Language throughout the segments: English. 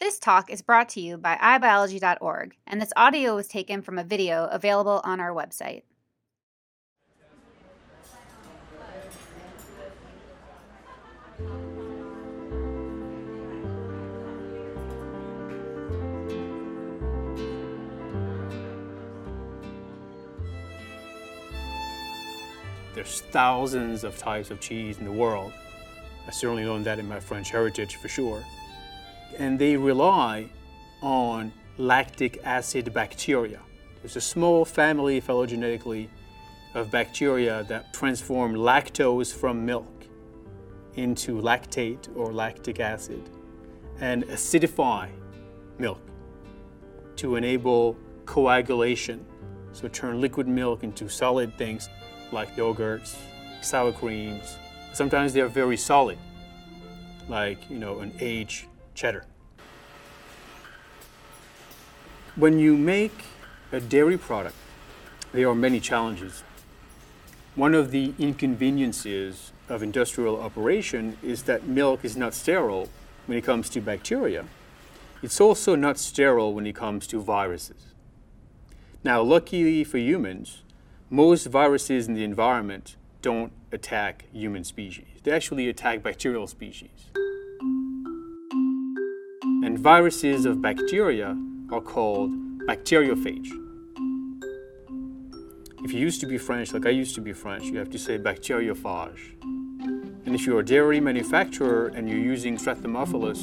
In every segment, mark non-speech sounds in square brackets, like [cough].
This talk is brought to you by iBiology.org, and this audio was taken from a video available on our website. There's thousands of types of cheese in the world. I certainly learned that in my French heritage for sure. And they rely on lactic acid bacteria. There's a small family phylogenetically of bacteria that transform lactose from milk into lactate or lactic acid and acidify milk to enable coagulation. So turn liquid milk into solid things like yogurts, sour creams. Sometimes they're very solid, like you know an aged cheddar. When you make a dairy product, there are many challenges. One of the inconveniences of industrial operation is that milk is not sterile when it comes to bacteria. It's also not sterile when it comes to viruses. Now, luckily for humans, most viruses in the environment don't attack human species. They actually attack bacterial species. And viruses of bacteria are called bacteriophage. If you used to be French, like I used to be French, you have to say bacteriophage. And if you're a dairy manufacturer and you're using Strep thermophilus,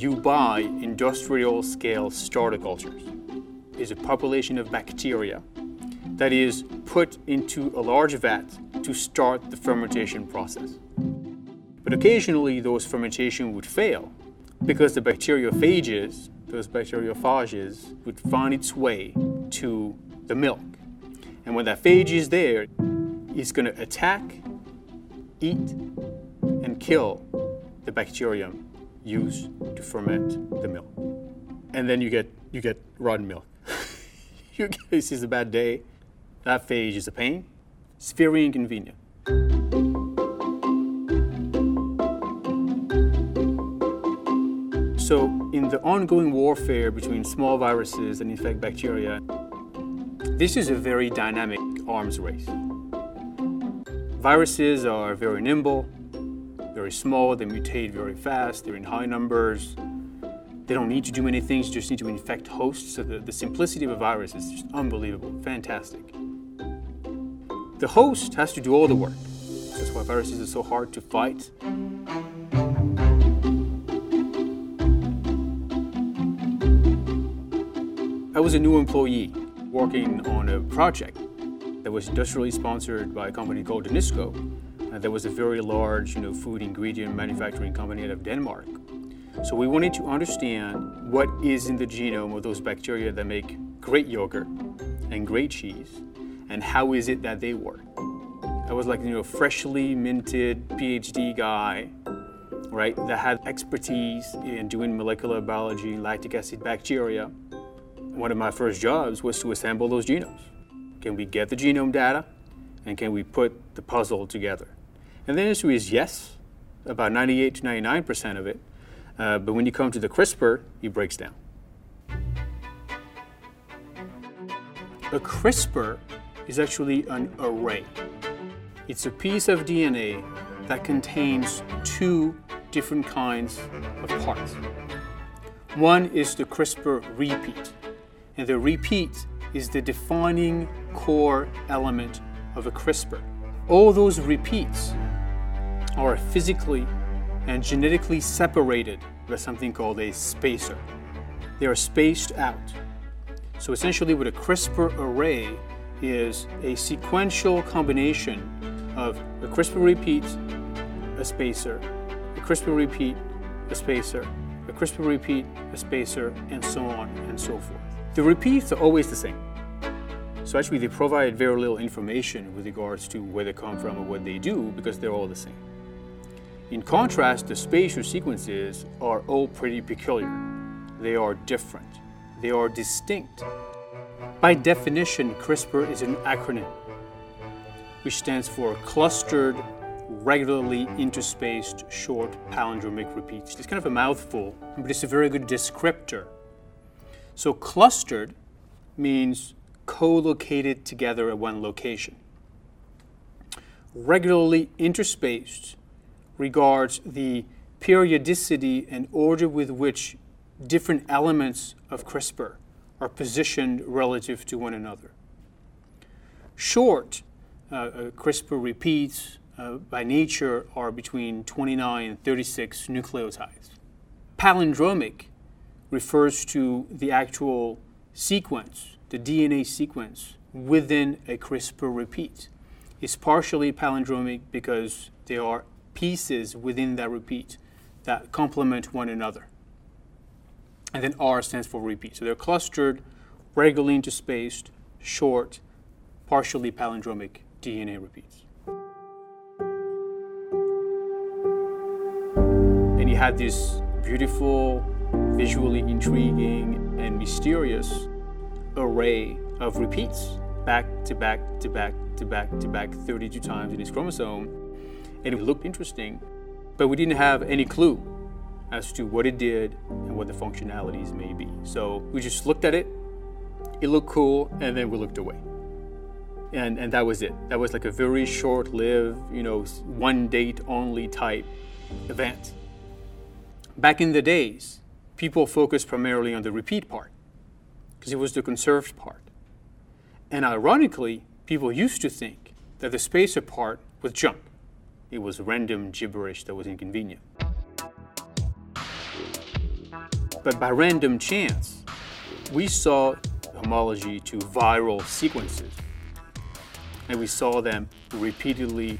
you buy industrial scale starter cultures. It's a population of bacteria that is put into a large vat to start the fermentation process. But occasionally those fermentation would fail because the bacteriophages, those bacteriophages, would find its way to the milk. And when that phage is there, it's going to attack, eat, and kill the bacterium used to ferment the milk. And then you get you get rotten milk. [laughs] you this is a bad day. That phage is a pain. It's very inconvenient. So, in the ongoing warfare between small viruses and infect bacteria, this is a very dynamic arms race. Viruses are very nimble, very small, they mutate very fast, they're in high numbers. They don't need to do many things, just need to infect hosts. So the, the simplicity of a virus is just unbelievable, fantastic. The host has to do all the work. That's why viruses are so hard to fight. I was a new employee working on a project that was industrially sponsored by a company called Danisco. Uh, that was a very large, you know, food ingredient manufacturing company out of Denmark. So we wanted to understand what is in the genome of those bacteria that make great yogurt and great cheese and how is it that they work. I was like, you know, freshly minted PhD guy, right, that had expertise in doing molecular biology, lactic acid bacteria. One of my first jobs was to assemble those genomes. Can we get the genome data and can we put the puzzle together? And the answer is yes, about 98 to 99% of it. Uh, but when you come to the CRISPR, it breaks down. A CRISPR is actually an array. It's a piece of DNA that contains two different kinds of parts. One is the CRISPR repeat, and the repeat is the defining core element of a CRISPR. All those repeats are physically and genetically separated by something called a spacer. They are spaced out. So essentially, what a CRISPR array, is a sequential combination of a CRISPR repeat, a spacer, a CRISPR repeat, a spacer, a CRISPR repeat, a spacer, and so on and so forth. The repeats are always the same. So actually they provide very little information with regards to where they come from or what they do because they're all the same. In contrast, the spacer sequences are all pretty peculiar. They are different. They are distinct by definition, CRISPR is an acronym, which stands for Clustered regularly interspaced short palindromic repeats. It's kind of a mouthful, but it's a very good descriptor. So clustered means co-located together at one location. Regularly interspaced regards the periodicity and order with which different elements of CRISPR are positioned relative to one another. Short uh, uh, CRISPR repeats uh, by nature are between 29 and 36 nucleotides. Palindromic refers to the actual sequence, the DNA sequence within a CRISPR repeat. It's partially palindromic because there are pieces within that repeat that complement one another. And then R stands for repeat. So they're clustered, regularly interspaced, short, partially palindromic DNA repeats. And you had this beautiful, visually intriguing, and mysterious array of repeats back to back to back to back to back 32 times in his chromosome. And it looked interesting, but we didn't have any clue as to what it did and what the functionalities may be. So we just looked at it, it looked cool, and then we looked away. And, and that was it. That was like a very short lived, you know, one date only type event. Back in the days, people focused primarily on the repeat part because it was the conserved part. And ironically, people used to think that the spacer part was junk. It was random gibberish that was inconvenient. But by random chance, we saw homology to viral sequences. And we saw them repeatedly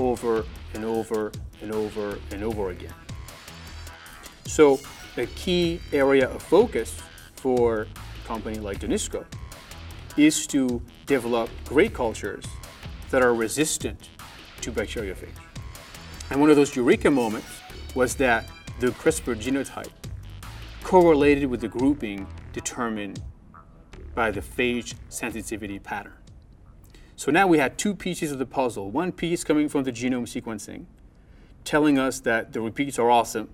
over and over and over and over again. So, a key area of focus for a company like Danisco is to develop great cultures that are resistant to bacteriophage. And one of those eureka moments was that the CRISPR genotype correlated with the grouping determined by the phage sensitivity pattern. So now we had two pieces of the puzzle. One piece coming from the genome sequencing, telling us that the repeats are awesome,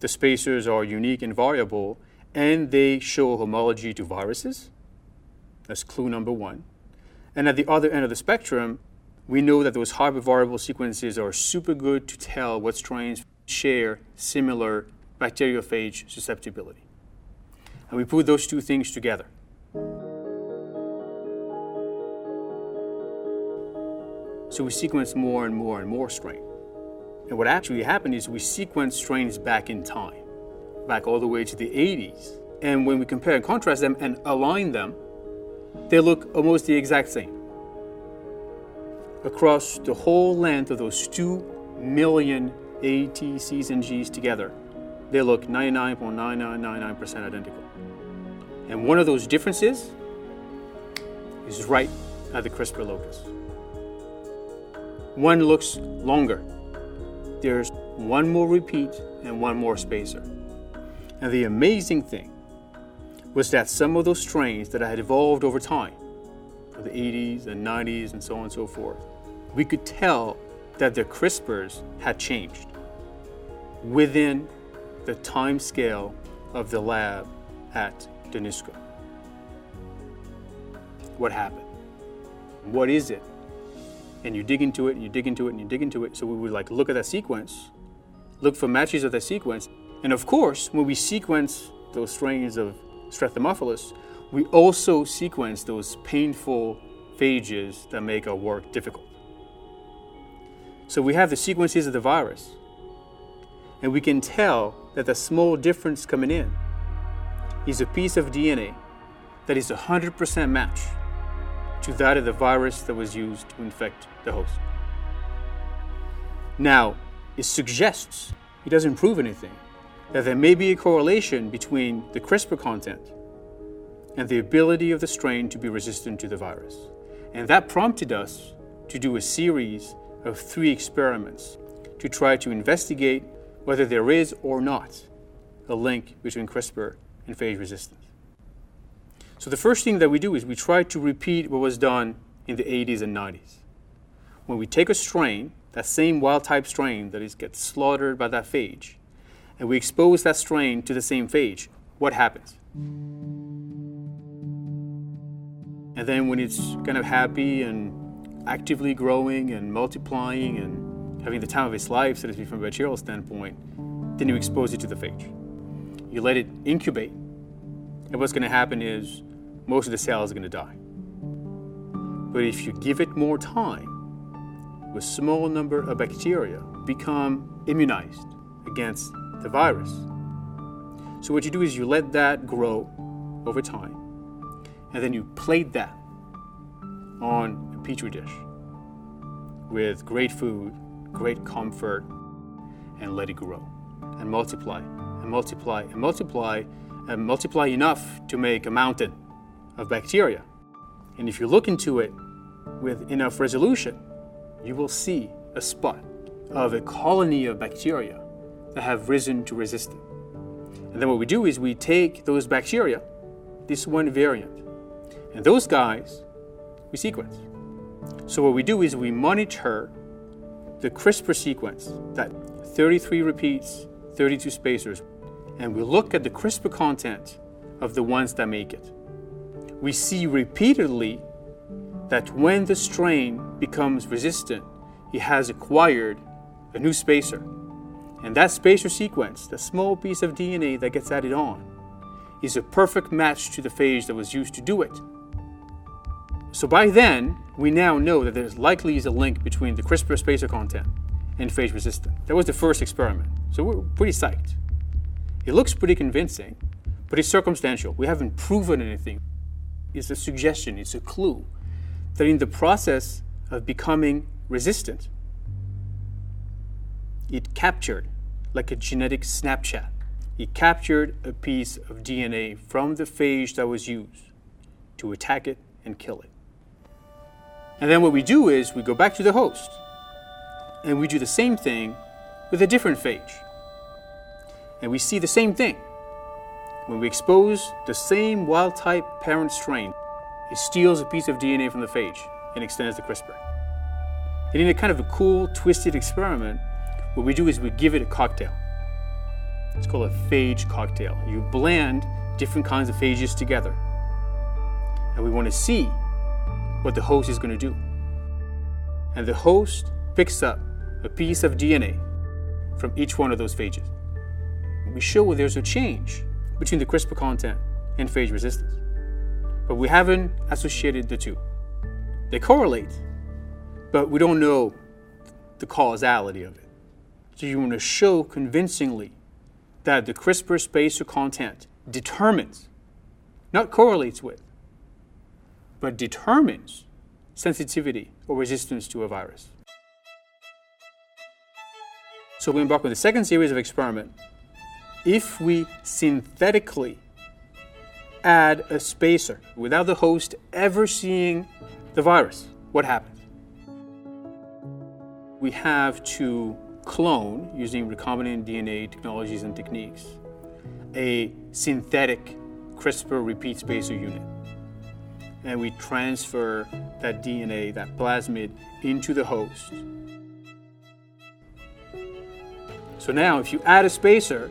the spacers are unique and variable, and they show homology to viruses. That's clue number one. And at the other end of the spectrum, we know that those hypervariable sequences are super good to tell what strains share similar bacteriophage susceptibility. And we put those two things together. So we sequence more and more and more strain. And what actually happened is we sequence strains back in time, back all the way to the 80s. And when we compare and contrast them and align them, they look almost the exact same. Across the whole length of those 2 million ATCs and Gs together, they look 99.9999% identical. And one of those differences is right at the CRISPR locus. One looks longer. There's one more repeat and one more spacer. And the amazing thing was that some of those strains that I had evolved over time, the 80s and 90s and so on and so forth, we could tell that their CRISPRs had changed within the time scale of the lab at Danisco. What happened? What is it? And you dig into it, and you dig into it, and you dig into it. So we would like look at that sequence, look for matches of that sequence, and of course, when we sequence those strains of Strep thermophilus, we also sequence those painful phages that make our work difficult. So we have the sequences of the virus, and we can tell that the small difference coming in is a piece of DNA that is 100% match to that of the virus that was used to infect the host. Now, it suggests, it doesn't prove anything, that there may be a correlation between the CRISPR content and the ability of the strain to be resistant to the virus. And that prompted us to do a series of three experiments to try to investigate whether there is or not a link between CRISPR and phage resistance. So the first thing that we do is we try to repeat what was done in the 80s and 90s. When we take a strain that same wild type strain that is gets slaughtered by that phage, and we expose that strain to the same phage, what happens? And then when it's kind of happy and actively growing and multiplying and having the time of its life, so to speak, from a bacterial standpoint, then you expose it to the phage. You let it incubate, and what's going to happen is most of the cells are going to die. But if you give it more time, a small number of bacteria become immunized against the virus. So what you do is you let that grow over time, and then you plate that on a petri dish with great food, great comfort, and let it grow and multiply and multiply and multiply and multiply enough to make a mountain of bacteria. And if you look into it with enough resolution, you will see a spot of a colony of bacteria that have risen to resist resistance. And then what we do is we take those bacteria, this one variant, and those guys we sequence. So what we do is we monitor the CRISPR sequence, that 33 repeats, 32 spacers, and we look at the CRISPR content of the ones that make it. We see repeatedly that when the strain becomes resistant, it has acquired a new spacer. And that spacer sequence, the small piece of DNA that gets added on, is a perfect match to the phage that was used to do it. So by then, we now know that there's likely is a link between the CRISPR spacer content and phage resistance. That was the first experiment. So we're pretty psyched. It looks pretty convincing, but it's circumstantial. We haven't proven anything. It's a suggestion, it's a clue that in the process of becoming resistant, it captured, like a genetic snapshot, it captured a piece of DNA from the phage that was used to attack it and kill it. And then what we do is we go back to the host and we do the same thing with a different phage. And we see the same thing. When we expose the same wild type parent strain, it steals a piece of DNA from the phage and extends the CRISPR. And in a kind of a cool, twisted experiment, what we do is we give it a cocktail. It's called a phage cocktail. You blend different kinds of phages together. And we want to see what the host is going to do. And the host picks up a piece of DNA from each one of those phages. We show there's a change between the CRISPR content and phage resistance. But we haven't associated the two. They correlate, but we don't know the causality of it. So you want to show convincingly that the CRISPR spacer content determines, not correlates with, but determines sensitivity or resistance to a virus. So we embark on the second series of experiment. If we synthetically add a spacer without the host ever seeing the virus, what happens? We have to clone, using recombinant DNA technologies and techniques, a synthetic CRISPR repeat spacer unit and we transfer that DNA, that plasmid, into the host. So now, if you add a spacer,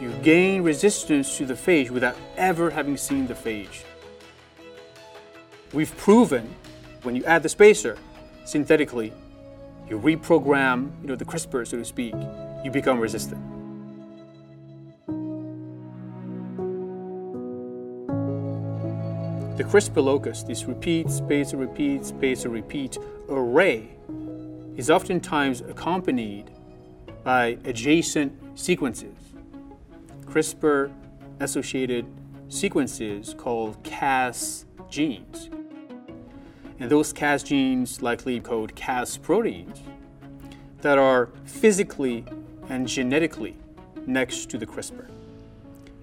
you gain resistance to the phage without ever having seen the phage. We've proven when you add the spacer synthetically, you reprogram you know, the CRISPR, so to speak, you become resistant. The CRISPR locus, this repeat, spacer, repeat, spacer, repeat array, is oftentimes accompanied by adjacent sequences, CRISPR associated sequences called Cas genes. And those Cas genes likely code Cas proteins that are physically and genetically next to the CRISPR.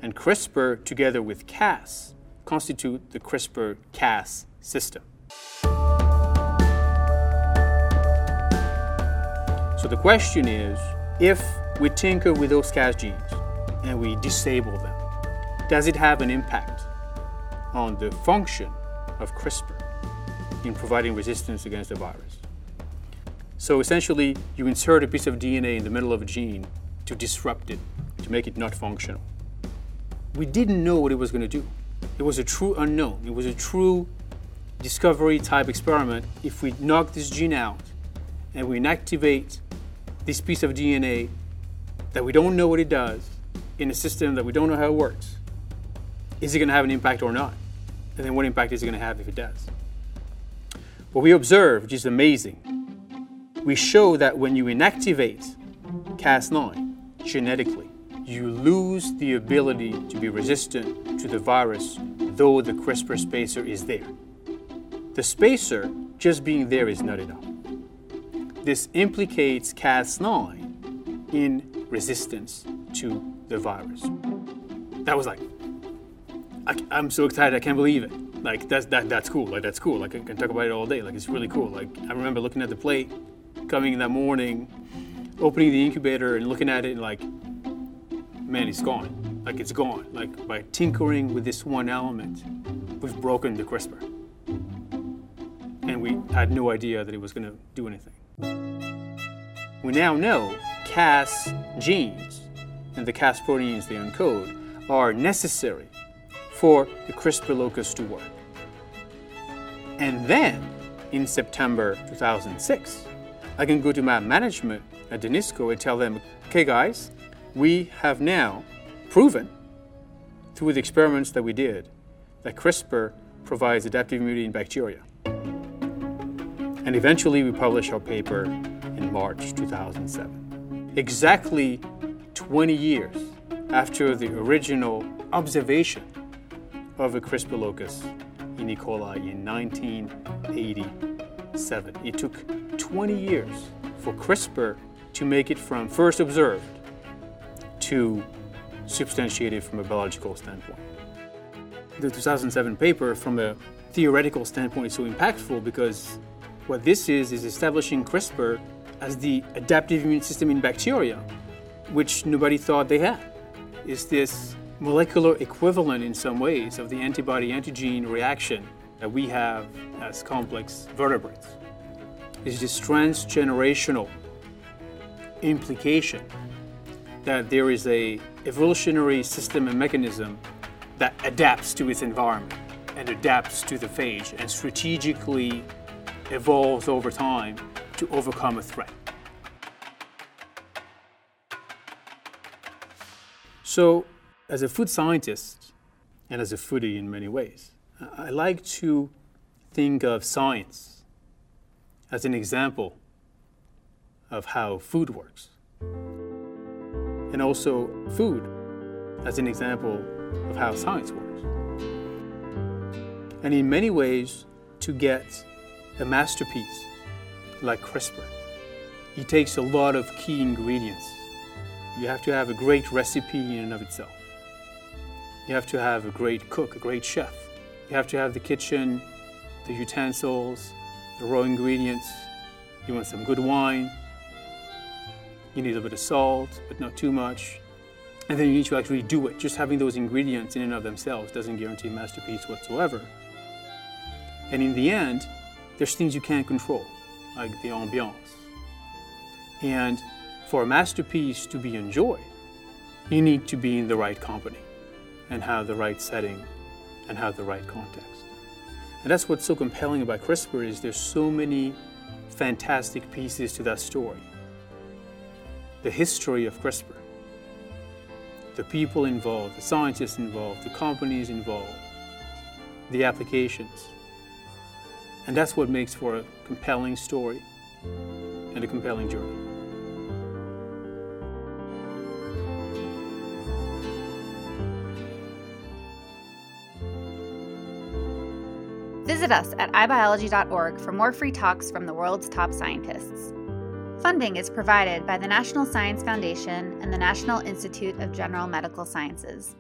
And CRISPR, together with Cas, constitute the CRISPR Cas system. So the question is if we tinker with those Cas genes and we disable them, does it have an impact on the function of CRISPR in providing resistance against the virus? So essentially, you insert a piece of DNA in the middle of a gene to disrupt it, to make it not functional. We didn't know what it was going to do. It was a true unknown. It was a true discovery type experiment. If we knock this gene out and we inactivate this piece of DNA that we don't know what it does in a system that we don't know how it works, is it going to have an impact or not? And then what impact is it going to have if it does? What we observe, which is amazing, we show that when you inactivate Cas9 genetically, you lose the ability to be resistant to the virus, though the CRISPR spacer is there. The spacer just being there is not enough. This implicates Cas9 in resistance to the virus. That was like, I, am so excited, I can't believe it. Like that's that that's cool. Like that's cool. Like I can talk about it all day. Like it's really cool. Like I remember looking at the plate, coming in that morning, opening the incubator and looking at it and like, man, it's gone. Like it's gone. Like by tinkering with this one element, we've broken the CRISPR. And we had no idea that it was going to do anything. We now know Cas genes and the Cas proteins they encode are necessary for the CRISPR locus to work. And then, in September 2006, I can go to my management at Danisco and tell them, okay, guys, we have now proven through the experiments that we did that CRISPR provides adaptive immunity in bacteria. And eventually, we publish our paper in March 2007. Exactly 20 years after the original observation of a CRISPR locus in E. coli in 1987. It took 20 years for CRISPR to make it from first observed to substantiated from a biological standpoint. The 2007 paper, from a theoretical standpoint, is so impactful because what this is is establishing CRISPR as the adaptive immune system in bacteria, which nobody thought they had. Is this molecular equivalent in some ways of the antibody antigen reaction that we have as complex vertebrates. Is this transgenerational implication that there is a evolutionary system and mechanism that adapts to its environment and adapts to the phage and strategically evolves over time to overcome a threat. So as a food scientist and as a foodie in many ways, I like to think of science as an example of how food works, and also food as an example of how science works. And in many ways, to get a masterpiece like CRISPR, it takes a lot of key ingredients. You have to have a great recipe in and of itself. You have to have a great cook, a great chef. You have to have the kitchen, the utensils, the raw ingredients. You want some good wine. You need a bit of salt, but not too much. And then you need to actually do it. Just having those ingredients in and of themselves doesn't guarantee a masterpiece whatsoever. And in the end, there's things you can't control, like the ambiance. And for a masterpiece to be enjoyed, you need to be in the right company and have the right setting and have the right context. And that's what's so compelling about CRISPR is there's so many fantastic pieces to that story. The history of CRISPR, the people involved, the scientists involved, the companies involved, the applications. And that's what makes for a compelling story and a compelling journey. Visit us at ibiology.org for more free talks from the world's top scientists. Funding is provided by the National Science Foundation and the National Institute of General Medical Sciences.